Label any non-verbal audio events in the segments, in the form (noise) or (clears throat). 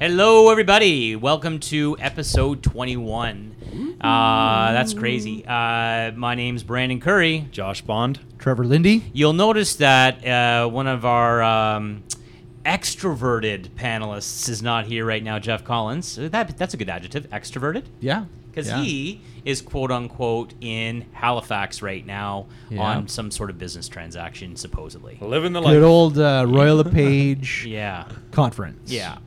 Hello, everybody. Welcome to episode 21. Uh, that's crazy. Uh, my name's Brandon Curry. Josh Bond. Trevor Lindy. You'll notice that uh, one of our um, extroverted panelists is not here right now, Jeff Collins. Uh, That, that's a good adjective, extroverted. Yeah. Because yeah. he is quote unquote in Halifax right now Yeah. on some sort of business transaction, supposedly. Living the life. Good old uh, Royal LePage (laughs) Yeah. conference. Yeah.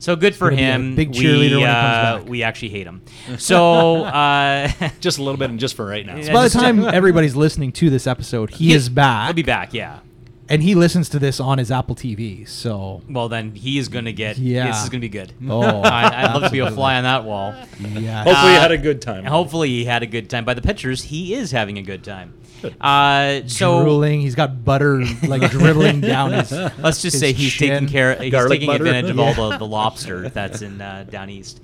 So good for gonna a him. big we, cheerleader when he comes uh, back. we actually hate him. So uh, Just a little bit and just for right now. Yeah. (laughs) So by the time (laughs) everybody's listening to this episode, he, he- is back, He'll be back. Yeah. And he listens to this on his Apple TV. So, Well, then he is going to get. Yeah. This is going to be good. oh, (laughs) I, I'd love to be a fly on that wall. yeah. Hopefully, you Uh, had a good time. Hopefully he had a good time. By the pictures, he is having a good time. Uh, so drooling. He's got butter like dribbling down his. (laughs) let's just his say he's chin. taking care. He's Garlic taking butter. advantage of all the, (laughs) the lobster that's in uh, down east.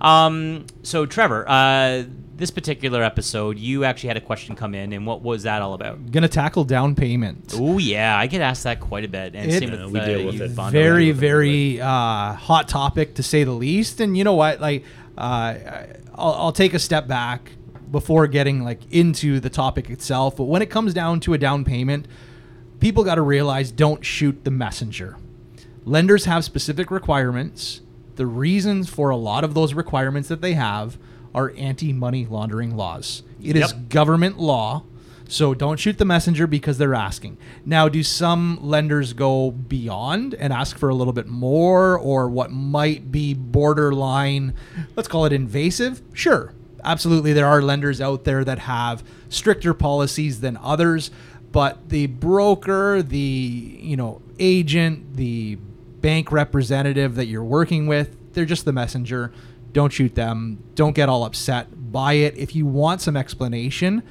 Um, so Trevor, uh, this particular episode, you actually had a question come in, and what was that all about? Gonna tackle down payment. Oh yeah, I get asked that quite a bit, and It- same Yeah, with we uh, deal with you, it. Bondo. very with very uh, hot topic to say the least and you know what like uh, I'll, I'll take a step back before getting like into the topic itself but when it comes down to a down payment people got to realize don't shoot the messenger lenders have specific requirements the reasons for a lot of those requirements that they have are anti-money laundering laws It is Yep. government law so don't shoot the messenger because they're asking. Now, do some lenders go beyond and ask for a little bit more or what might be borderline, let's call it invasive? Sure. Absolutely. There are lenders out there that have stricter policies than others, but the broker, the, you know, agent, the bank representative that you're working with, they're just the messenger. Don't shoot them. Don't get all upset. Buy it. If you want some explanation,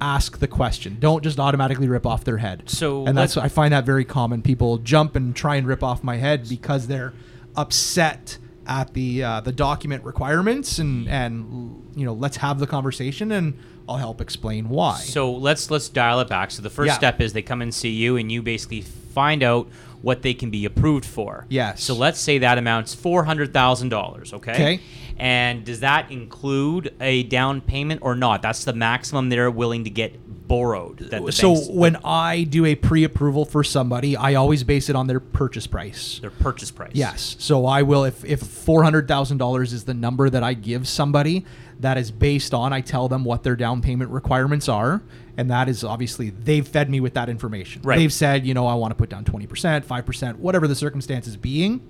ask the question. Don't just automatically rip off their head. So and that's I find that very common. People jump and try and rip off my head because they're upset at the uh, the document requirements and and you know let's have the conversation and I'll help explain why. So let's let's dial it back. So the first Yeah. step is they come and see you, and you basically find out what they can be approved for. Yes. So let's say that amounts four hundred thousand dollars. Okay. Okay. And does that include a down payment or not? That's the maximum they're willing to get borrowed. That the so banks- when I do a pre-approval for somebody, I always base it on their purchase price. their purchase price. Yes. So I will if if four hundred thousand dollars is the number that I give somebody, that is based on I tell them what their down payment requirements are, and that is obviously they've fed me with that information. Right. They've said, you know, I want to put down twenty percent, five percent, whatever the circumstances being.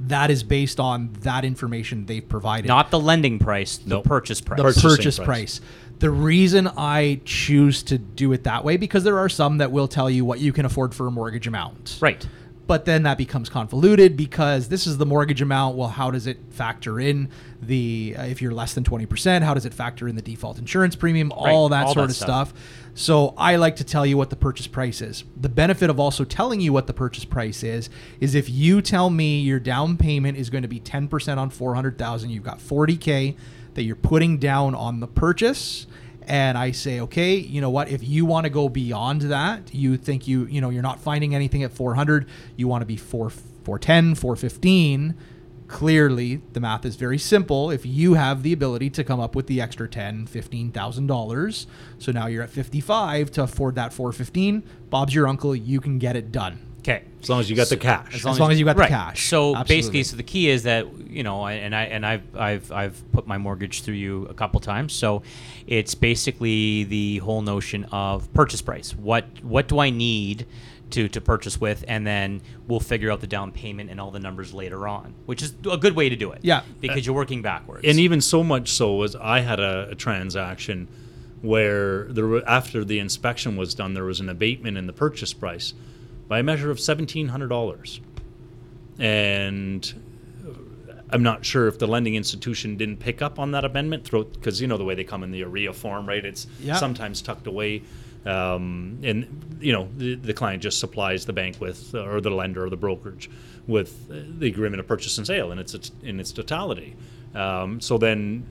That is based on that information they've provided Not the lending price, the Nope. purchase price. the Purchasing purchase price. price. The reason I choose to do it that way because there are some that will tell you what you can afford for a mortgage amount. right. But then that becomes convoluted because this is the mortgage amount. Well, how does it factor in the uh, if you're less than 20%, how does it factor in the default insurance premium, all that all sort that of stuff. stuff. So I like to tell you what the purchase price is. The benefit of also telling you what the purchase price is is if you tell me your down payment is going to be 10% on 400,000, you've got 40k that you're putting down on the purchase and I say, okay, you know what? If you want to go beyond that, you think you, you know, you're not finding anything at 400, you want to be 4 410, 415. Clearly, the math is very simple. If you have the ability to come up with the extra ten, fifteen thousand dollars, so now you're at 55 to afford that 415. Bob's your uncle. You can get it done. Okay. As long as you got the cash. As long as you got the cash. So Absolutely. basically, so the key is that you know, and I and I've I've I've put my mortgage through you a couple times. So it's basically the whole notion of purchase price. What what do I need to to purchase with, and then we'll figure out the down payment and all the numbers later on, which is a good way to do it. Yeah. because you're working backwards. and even so much so as I had a, a transaction where there after the inspection was done, there was an abatement in the purchase price by a measure of seventeen hundred dollars, and I'm not sure if the lending institution didn't pick up on that amendment because you know the way they come in the OREA form, right? It's Yeah. sometimes tucked away, um, and you know the, the client just supplies the bank with, or the lender or the brokerage with the agreement of purchase and sale in its in its totality. Um, so then,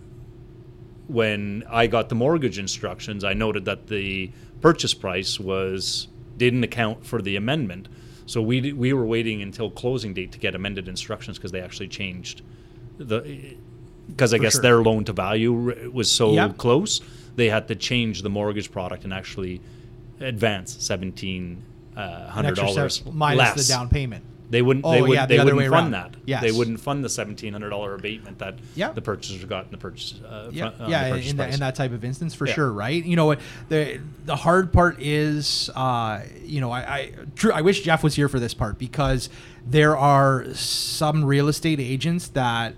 when I got the mortgage instructions, I noted that the purchase price was didn't account for the amendment. So we d- we were waiting until closing date to get amended instructions because they actually changed the because I For guess sure. their loan to value r- was so Yep. close they had to change the mortgage product and actually advance seventeen uh, hundred dollars minus less. the down payment. They wouldn't. Oh, they would, yeah, the they other wouldn't way fund around. that. Yes. They wouldn't fund the seventeen hundred dollar abatement that Yeah. the purchaser got in the purchase. Uh, yeah, fr- on yeah, purchase in, that, in that type of instance, for Yeah. sure, right? You know what the the hard part is, uh, you know, I I, true, I wish Jeff was here for this part because there are some real estate agents that.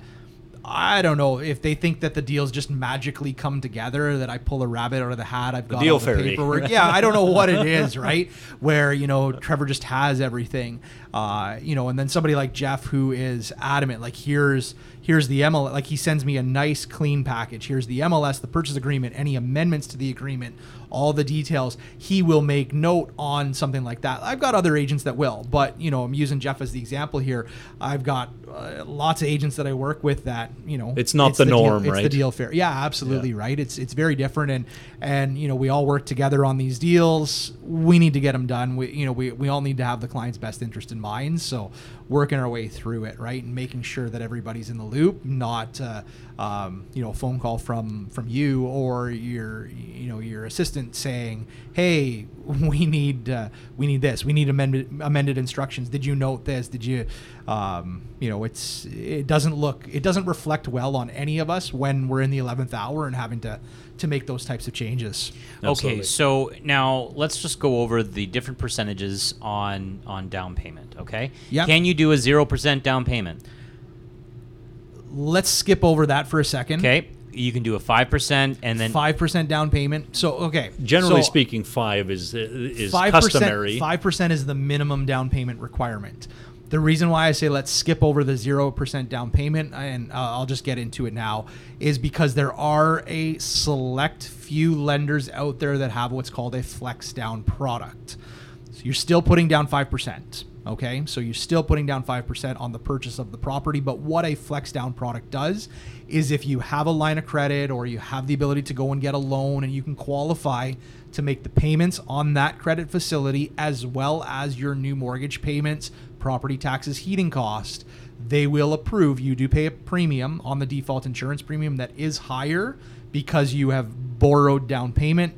I don't know if they think that the deals just magically come together. That I pull a rabbit out of the hat. I've got deal all the fairy. paperwork. (laughs) yeah, I don't know what it is, right? Where you know Trevor just has everything, uh, you know, and then somebody like Jeff who is adamant, like here's here's the MLS, like he sends me a nice clean package. Here's the MLS, the purchase agreement, any amendments to the agreement, all the details. He will make note on something like that. I've got other agents that will, but you know, I'm using Jeff as the example here. I've got uh, lots of agents that I work with that you know It's not the deal- norm, it's the deal fair. Yeah, absolutely Yeah. right. It's it's very different, and and you know we all work together on these deals. We need to get them done. We you know we, we all need to have the client's best interest in mind. So working our way through it, right, and making sure that everybody's in the loop, not uh, um, you know a phone call from from you or your you know your assistant saying, hey, (laughs) we need uh, we need this. We need amended amended instructions. Did you note this? Did you um, you know it's it doesn't look it doesn't reflect well on any of us when we're in the 11th hour and having to to make those types of changes Okay, so now let's just go over the different percentages on on down payment. Okay. Yep. Can you do a zero percent down payment? let's skip over that for a second Okay. You can do a five percent, and then 5% down payment so okay Generally so speaking, five is is 5% customary. 5% is the minimum down payment requirement the reason why I say let's skip over the 0% down payment, and uh, I'll just get into it now, is because there are a select few lenders out there that have what's called a flex down product. So you're still putting down 5%. Okay, so you're still putting down 5% on the purchase of the property. But what a flex down product does is if you have a line of credit or you have the ability to go and get a loan and you can qualify to make the payments on that credit facility as well as your new mortgage payments, property taxes, heating cost, they will approve. You do pay a premium on the default insurance premium that is higher because you have borrowed down payment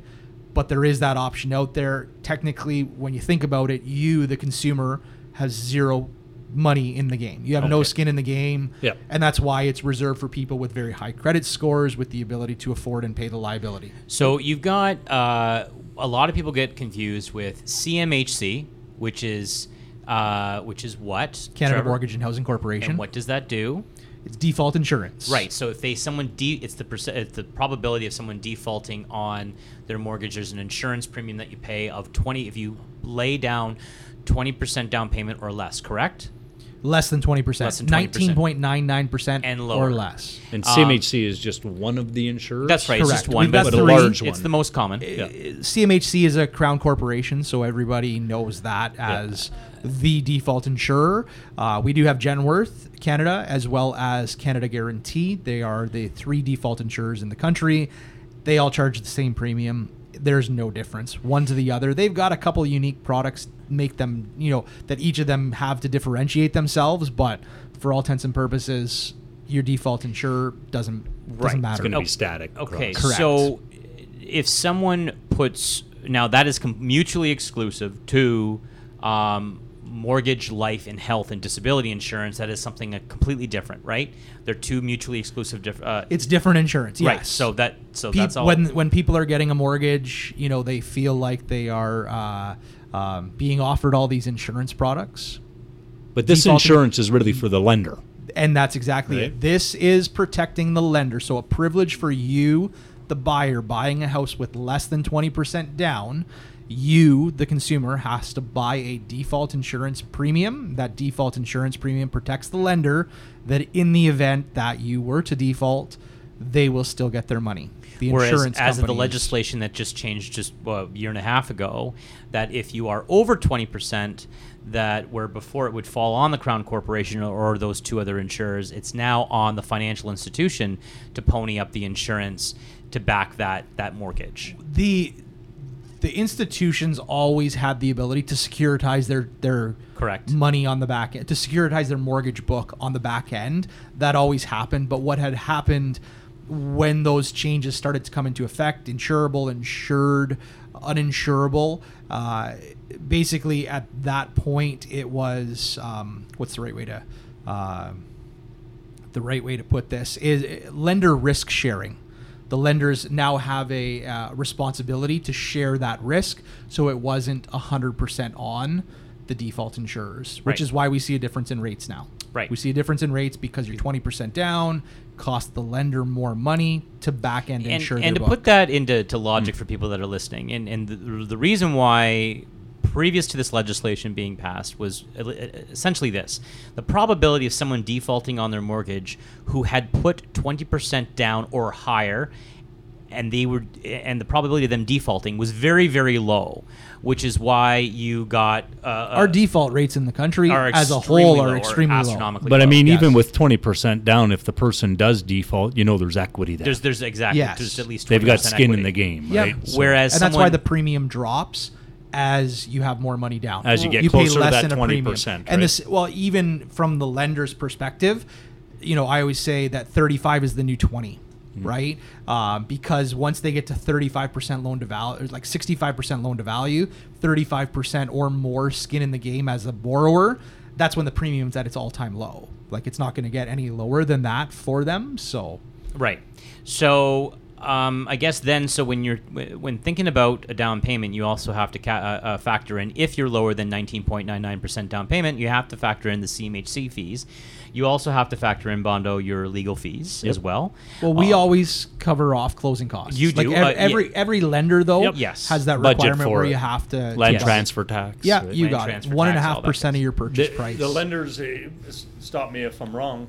but there is that option out there. Technically, when you think about it, you, the consumer, has zero money in the game. You have no skin in the game. Yep. And that's why it's reserved for people with very high credit scores with the ability to afford and pay the liability. So you've got uh, a lot of people get confused with CMHC, which is uh, which is what Canada Trevor? Mortgage and Housing Corporation. And what does that do? It's default insurance. Right. So if they someone de- it's the perc- it's the probability of someone defaulting on their mortgage. There's an insurance premium that you pay of twenty if you lay down twenty percent down payment or less. Correct. Less than 20%. Less than 20%. 19.99% And lower. or less. and Um, CMHC is just one of the insurers. That's right. It's just one, We've got but a three. large It's the most common. Yeah. CMHC is a crown corporation, so everybody knows that as the default insurer. Uh, we do have Genworth Canada as well as Canada Guarantee. They are the three default insurers in the country. They all charge the same premium. There's no difference one to the other. They've got a couple unique products make them, you know, that each of them have to differentiate themselves, but for all intents and purposes, your default insurer doesn't doesn't Right. Matter. It's going to be static. Okay. Correct. so if someone puts now that is com- mutually exclusive to um, mortgage, life, and health and disability insurance. That is something uh, completely different, right? They're two mutually exclusive. Diff- uh, It's different insurance. Yes. right. So that so Peop- that's all. when when people are getting a mortgage, you know, they feel like they are uh, um, being offered all these insurance products, But this Defaulting- insurance is really for the lender. and that's exactly Right. it. This is protecting the lender, so a privilege for you, the buyer, buying a house with less than twenty percent down. You, the consumer, has to buy a default insurance premium. That default insurance premium protects the lender. That in the event that you were to default, they will still get their money. The Whereas, insurance as of the legislation that just changed just well, a year and a half ago, that if you are over twenty percent, that where before it would fall on the Crown Corporation or, or those two other insurers, it's now on the financial institution to pony up the insurance to back that that mortgage. the the institutions always had the ability to securitize their their Correct. money on the back end to securitize their mortgage book on the back end. That always happened. But what had happened when those changes started to come into effect, insurable, insured, uninsurable, uh, basically at that point it was um, what's the right way to uh, the right way to put this is lender risk sharing. The lenders now have a uh, responsibility to share that risk, so it wasn't hundred percent on the default insurers, which Right. is why we see a difference in rates now. Right. We see a difference in rates because you're twenty percent down, cost the lender more money to back end insure and their to book. put that into to logic for people that are listening, and and the, the reason why previous to this legislation being passed was essentially this: the probability of someone defaulting on their mortgage who had put twenty percent down or higher. And they were, and the probability of them defaulting was very, very low, which is why you got uh, our default rates in the country as a whole are or extremely low. astronomically But I mean, Yes. even with twenty percent down, if the person does default, you know there's equity there. there's there's exactly Yes. there's at least They've got 20% skin in the game, Yeah. right? So- Whereas and that's why the premium drops as you have more money down. As you get pay closer to less that a 20%, right? And this, well, even from the lender's perspective, you know, I always say that 35 is the new 20. Mm-hmm. Right, um, because once they get to 35% loan to value, like 65% loan to value, 35% or more skin in the game as a borrower, that's when the premium's at its all-time low. Like it's not going to get any lower than that for them. So Right. So um, I guess then, so when you're when thinking about a down payment, you also have to ca- uh, uh, factor in if you're lower than 19.99% down payment, you have to factor in the CMHC fees. You also have to factor in Bondo your legal fees as well. Well, we Uh, always cover off closing costs. You Like do, ev- uh, every yeah. every lender though Yep. Yes. has that requirement where it. you have to land yes. transfer tax. Yeah, right? you Land got it. transfer One and a tax, all half that percent of your purchase the, price. The lenders, uh, stop me if I'm wrong.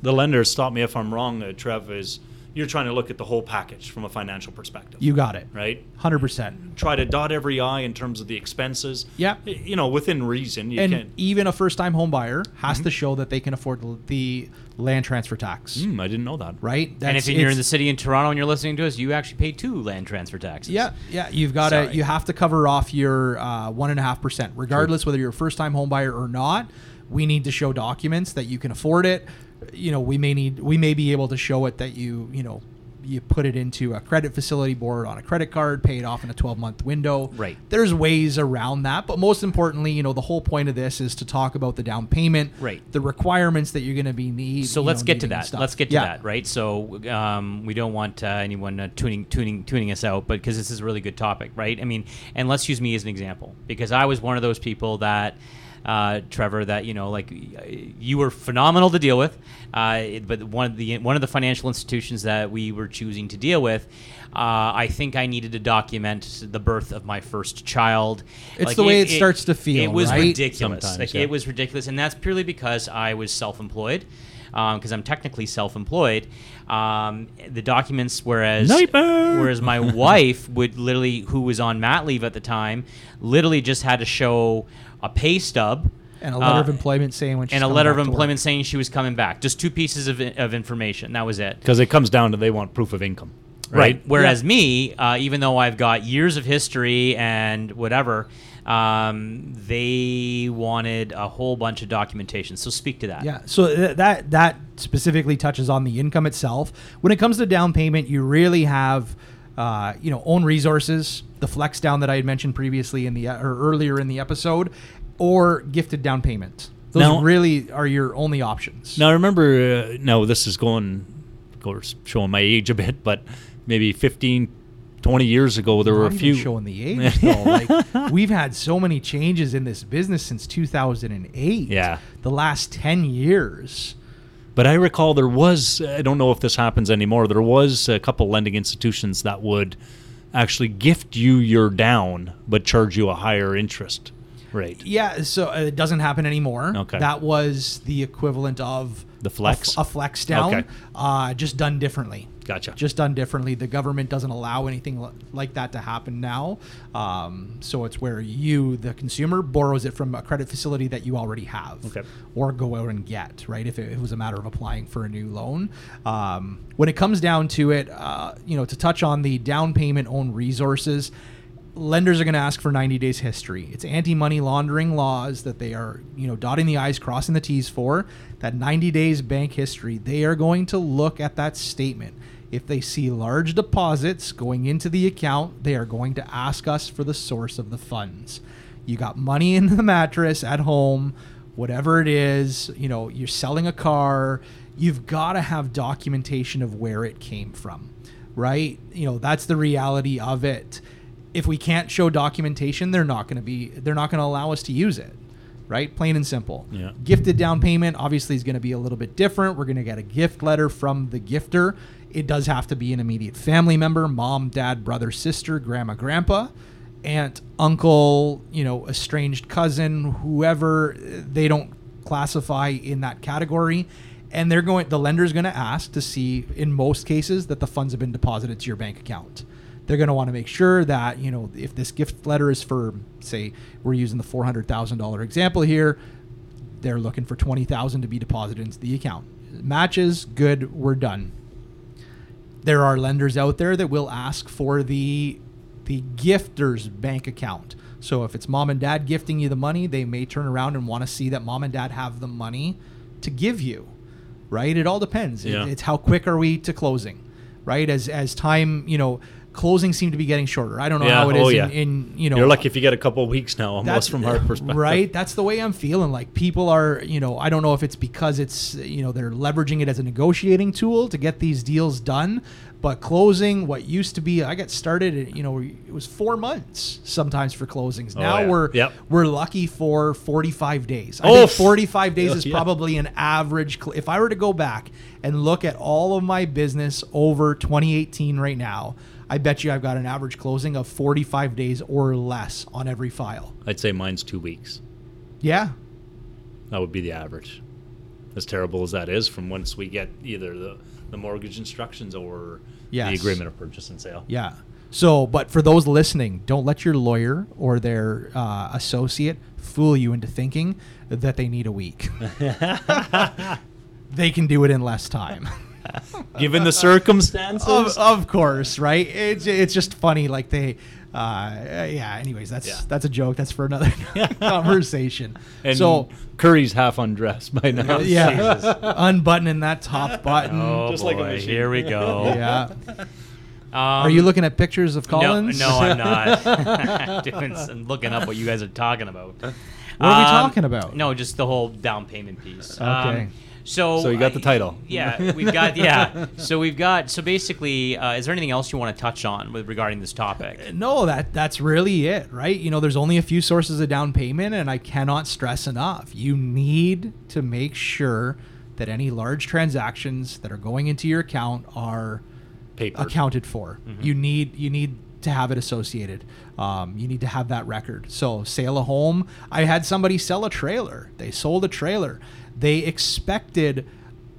The lenders, stop me if I'm wrong, uh, Trev, is you're trying to look at the whole package from a financial perspective. you got it. right? Hundred percent. Try to dot every I in terms of the expenses. Yeah. You know, within reason. You And can even a first time home buyer has Mm-hmm. to show that they can afford the land transfer tax. Hmm, I didn't know that. Right? and if you're in the city in Toronto and you're listening to us, you actually pay two land transfer taxes. Yeah, yeah. You've got to you have to cover off your uh, one and a half percent, regardless whether you're a first time home buyer or not. We need to show documents that you can afford it. You know, we may need we may be able to show it that you you know you put it into a credit facility board on a credit card, pay it off in a 12 month window. Right. There's ways around that, but most importantly, you know, the whole point of this is to talk about the down payment, Right. The requirements that you're going to be need. So let's know, get to that. Let's get to Yeah. that, right? So um, we don't want uh, anyone uh, tuning tuning tuning us out, but because this is a really good topic, right? I mean, and let's use me as an example because I was one of those people that. Uh, Trevor, that you know, like you were phenomenal to deal with, uh, but one of the one of the financial institutions that we were choosing to deal with, uh, I think I needed to document the birth of my first child. It's the way it starts to feel, It was right? ridiculous. Like yeah. it was ridiculous, and that's purely because I was self-employed. Because I'm technically self-employed, um, the documents, whereas Nightmare! whereas my (laughs) wife would literally, who was on mat leave at the time, literally just had to show a pay stub And a letter uh, of employment saying when she's and a coming letter of back work. employment saying she was coming back. Just two pieces of, of information. That was it. Because it comes down to they want proof of income. Right. Right. Whereas Yeah. me, uh, even though I've got years of history and whatever, um, they wanted a whole bunch of documentation. So speak to that. Yeah. So th- that that specifically touches on the income itself. When it comes to down payment, you really have, uh, you know, own resources, the flex down that I had mentioned previously in the or earlier in the episode, or gifted down payment. Those Now- really are your only options. Now, remember, uh, now this is going, of course, showing my age a bit, but maybe 15, 20 years ago, there were a few. showing the (laughs) age though. Like we've had so many changes in this business since 2008. Yeah. The last 10 years. But I recall there was, I don't know if this happens anymore, there was a couple lending institutions that would actually gift you your down, but charge you a higher interest rate. Yeah, so uh, it doesn't happen anymore. Okay. That was the equivalent of The flex? a, f- a flex down, Okay. uh, just done differently. Gotcha. Just done differently. The government doesn't allow anything li- like that to happen now. Um, so it's where you, the consumer, borrows it from a credit facility that you already have, Okay. or go out and get. Right, if it, it was a matter of applying for a new loan. Um, when it comes down to it, uh, you know, to touch on the down payment own resources lenders are going to ask for 90 days history. It's anti-money laundering laws that they are, you know, dotting the i's, crossing the t's for. That 90 days bank history, they are going to look at that statement. If they see large deposits going into the account, they are going to ask us for the source of the funds. You got money in the mattress at home, whatever it is, you know, you're selling a car, you've got to have documentation of where it came from, right? You know, that's the reality of it. If we can't show documentation, they're not going to be they're not going to allow us to use it. Right? Plain and simple. Yeah. Gifted down payment obviously is going to be a little bit different. We're going to get a gift letter from the gifter. It does have to be an immediate family member, mom, dad, brother, sister, grandma, grandpa aunt, uncle, you know, estranged cousin, whoever they don't classify in that category. And they're going the lender's going to ask to see in most cases that the funds have been deposited to your bank account. They're going to want to make sure that, you know, if this gift letter is for say we're using the $400,000 example here, they're looking for 20,000 to be deposited into the account. Matches, good, we're done. There are lenders out there that will ask for the the gifter's bank account. So if it's mom and dad gifting you the money, they may turn around and want to see that mom and dad have the money to give you. Right? It all depends. It- it's how quick are we to closing, right? As as time, you know, closings seem to be getting shorter. I don't know Yeah, how it is oh, in, yeah. in you know You're lucky if you get a couple of weeks now, almost from our perspective. Right? That's the way I'm feeling. Like people are, you know, I don't know if it's because it's, you know, they're leveraging it as a negotiating tool to get these deals done, but closing what used to be, I got started, you know, it was four months sometimes for closings. Oh, now yeah. we're Yep. we're lucky for 45 days. I Oh, think 45 days (laughs) is probably an average. Cl- if I were to go back and look at all of my business over 2018 right now, I bet you I've got an average closing of 45 days or less on every file. I'd say mine's two weeks. Yeah, That would be the average. As terrible as that is, from once we get either the, the mortgage instructions or Yes. the agreement of purchase and sale. Yeah. So, but for those listening, don't let your lawyer or their uh, associate fool you into thinking that they need a week. (laughs) (laughs) they can do it in less time. (laughs) (laughs) Given the circumstances, of, of course, right? It's it's just funny, like they. Uh, yeah. Anyways, that's Yeah. that's a joke. That's for another (laughs) (laughs) conversation. and so, Curry's half undressed by now. yeah, unbuttoning that top button. Oh Just boy, like a machine. here we go. Yeah. Um, Are you looking at pictures of Collins? No, no, I'm not. Doing some, looking up what you guys are talking about. What are we talking about? No, just the whole down payment piece. Okay. Um, so, So you got the uh, title. Yeah, we've got (laughs) yeah. So we've got so basically, uh, is there anything else you want to touch on with regarding this topic? No, that that's really it, right? You know, there's only a few sources of down payment, and I cannot stress enough. You need to make sure that any large transactions that are going into your account are Paper. accounted for. You need you need to have it associated. Um, you need to have that record. So sale a home. I had somebody sell a trailer. They sold a trailer. They expected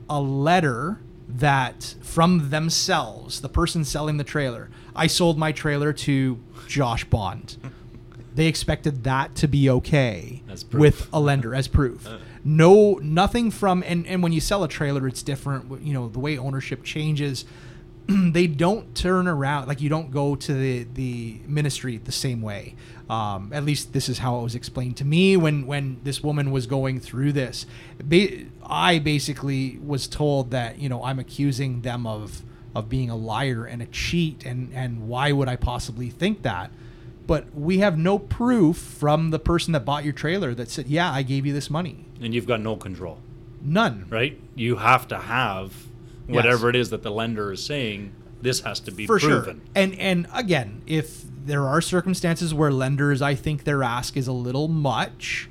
a letter that from themselves, the person selling the trailer. I sold my trailer to Josh Bond. They expected that to be okay with a lender as proof. Uh. No, nothing from and and when you sell a trailer, it's different. You know the way ownership changes. (clears throat) they don't turn around like you don't go to the the ministry the same way. Um, at least this is how it was explained to me when when this woman was going through this. Ba- I basically was told that you know I'm accusing them of of being a liar and a cheat and and why would I possibly think that? But we have no proof from the person that bought your trailer that said, "Yeah, I gave you this money." and you've got no control, None. right? You have to have whatever it is that the lender is saying. This has to be for proven. sure. And and again, if there are circumstances where lenders, I think their ask is a little much,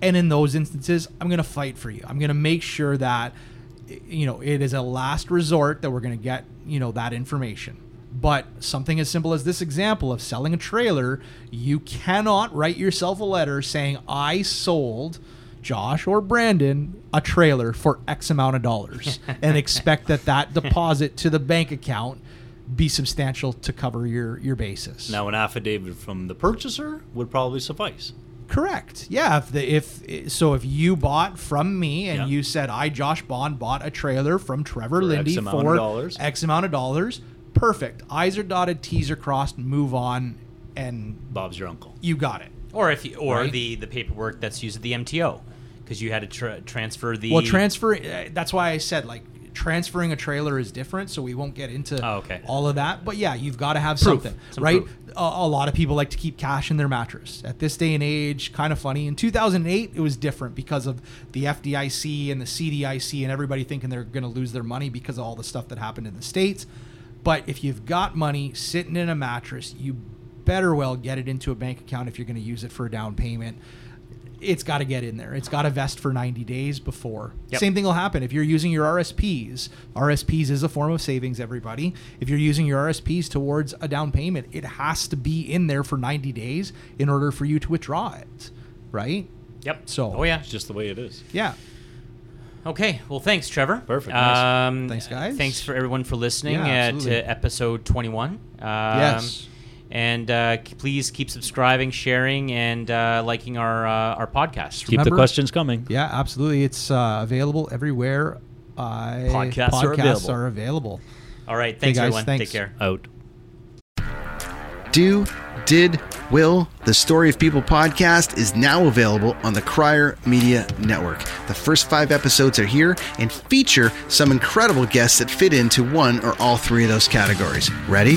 and in those instances, I'm going to fight for you. I'm going to make sure that you know it is a last resort that we're going to get you know that information. But something as simple as this example of selling a trailer, you cannot write yourself a letter saying I sold. Josh or Brandon a trailer for X amount of dollars (laughs) and expect that that deposit to the bank account be substantial to cover your your basis. Now, an affidavit from the purchaser would probably suffice. Correct. Yeah. If the if so, if you bought from me and Yeah. you said I Josh Bond bought a trailer from Trevor For Lindy of for dollars. X amount of dollars, perfect. I's are dotted, T's are crossed. Move on. and Bob's your uncle. you got it. Or if you, or Right. the the paperwork that's used at the MTO, because you had to tra- transfer the. Well, transfer. uh, That's why I said like transferring a trailer is different. So we won't get into Oh, okay. all of that. But yeah, you've got to have Proof. something, Some right? A, a lot of people like to keep cash in their mattress at this day and age. Kind of funny. In 2008, it was different because of the FDIC and the CDIC and everybody thinking they're going to lose their money because of all the stuff that happened in the states. But if you've got money sitting in a mattress, you better well get it into a bank account if you're going to use it for a down payment it's got to get in there. It's got to vest for 90 days before. Yep. Same thing will happen if you're using your RSPs. RSPs is a form of savings, everybody. If you're using your RSPs towards a down payment, it has to be in there for 90 days in order for you to withdraw it, right? Yep. So- Oh yeah. It's just the way it is. Yeah. Okay. Well, thanks, Trevor. Perfect, nice. Um, Thanks, guys. Thanks for everyone for listening Yeah, uh, to episode 21. Um, Yes. And uh, please keep subscribing, sharing, and uh, liking our uh, our podcast. Keep the questions coming. Yeah, absolutely. It's uh, available everywhere. Uh, Podcasts are available. are available. All right. Thanks, guys, everyone. thanks. Take care. Out. Do, Did, Will, the Story of People podcast is now available on the Crier Media Network. The first five episodes are here and feature some incredible guests that fit into one or all three of those categories. Ready?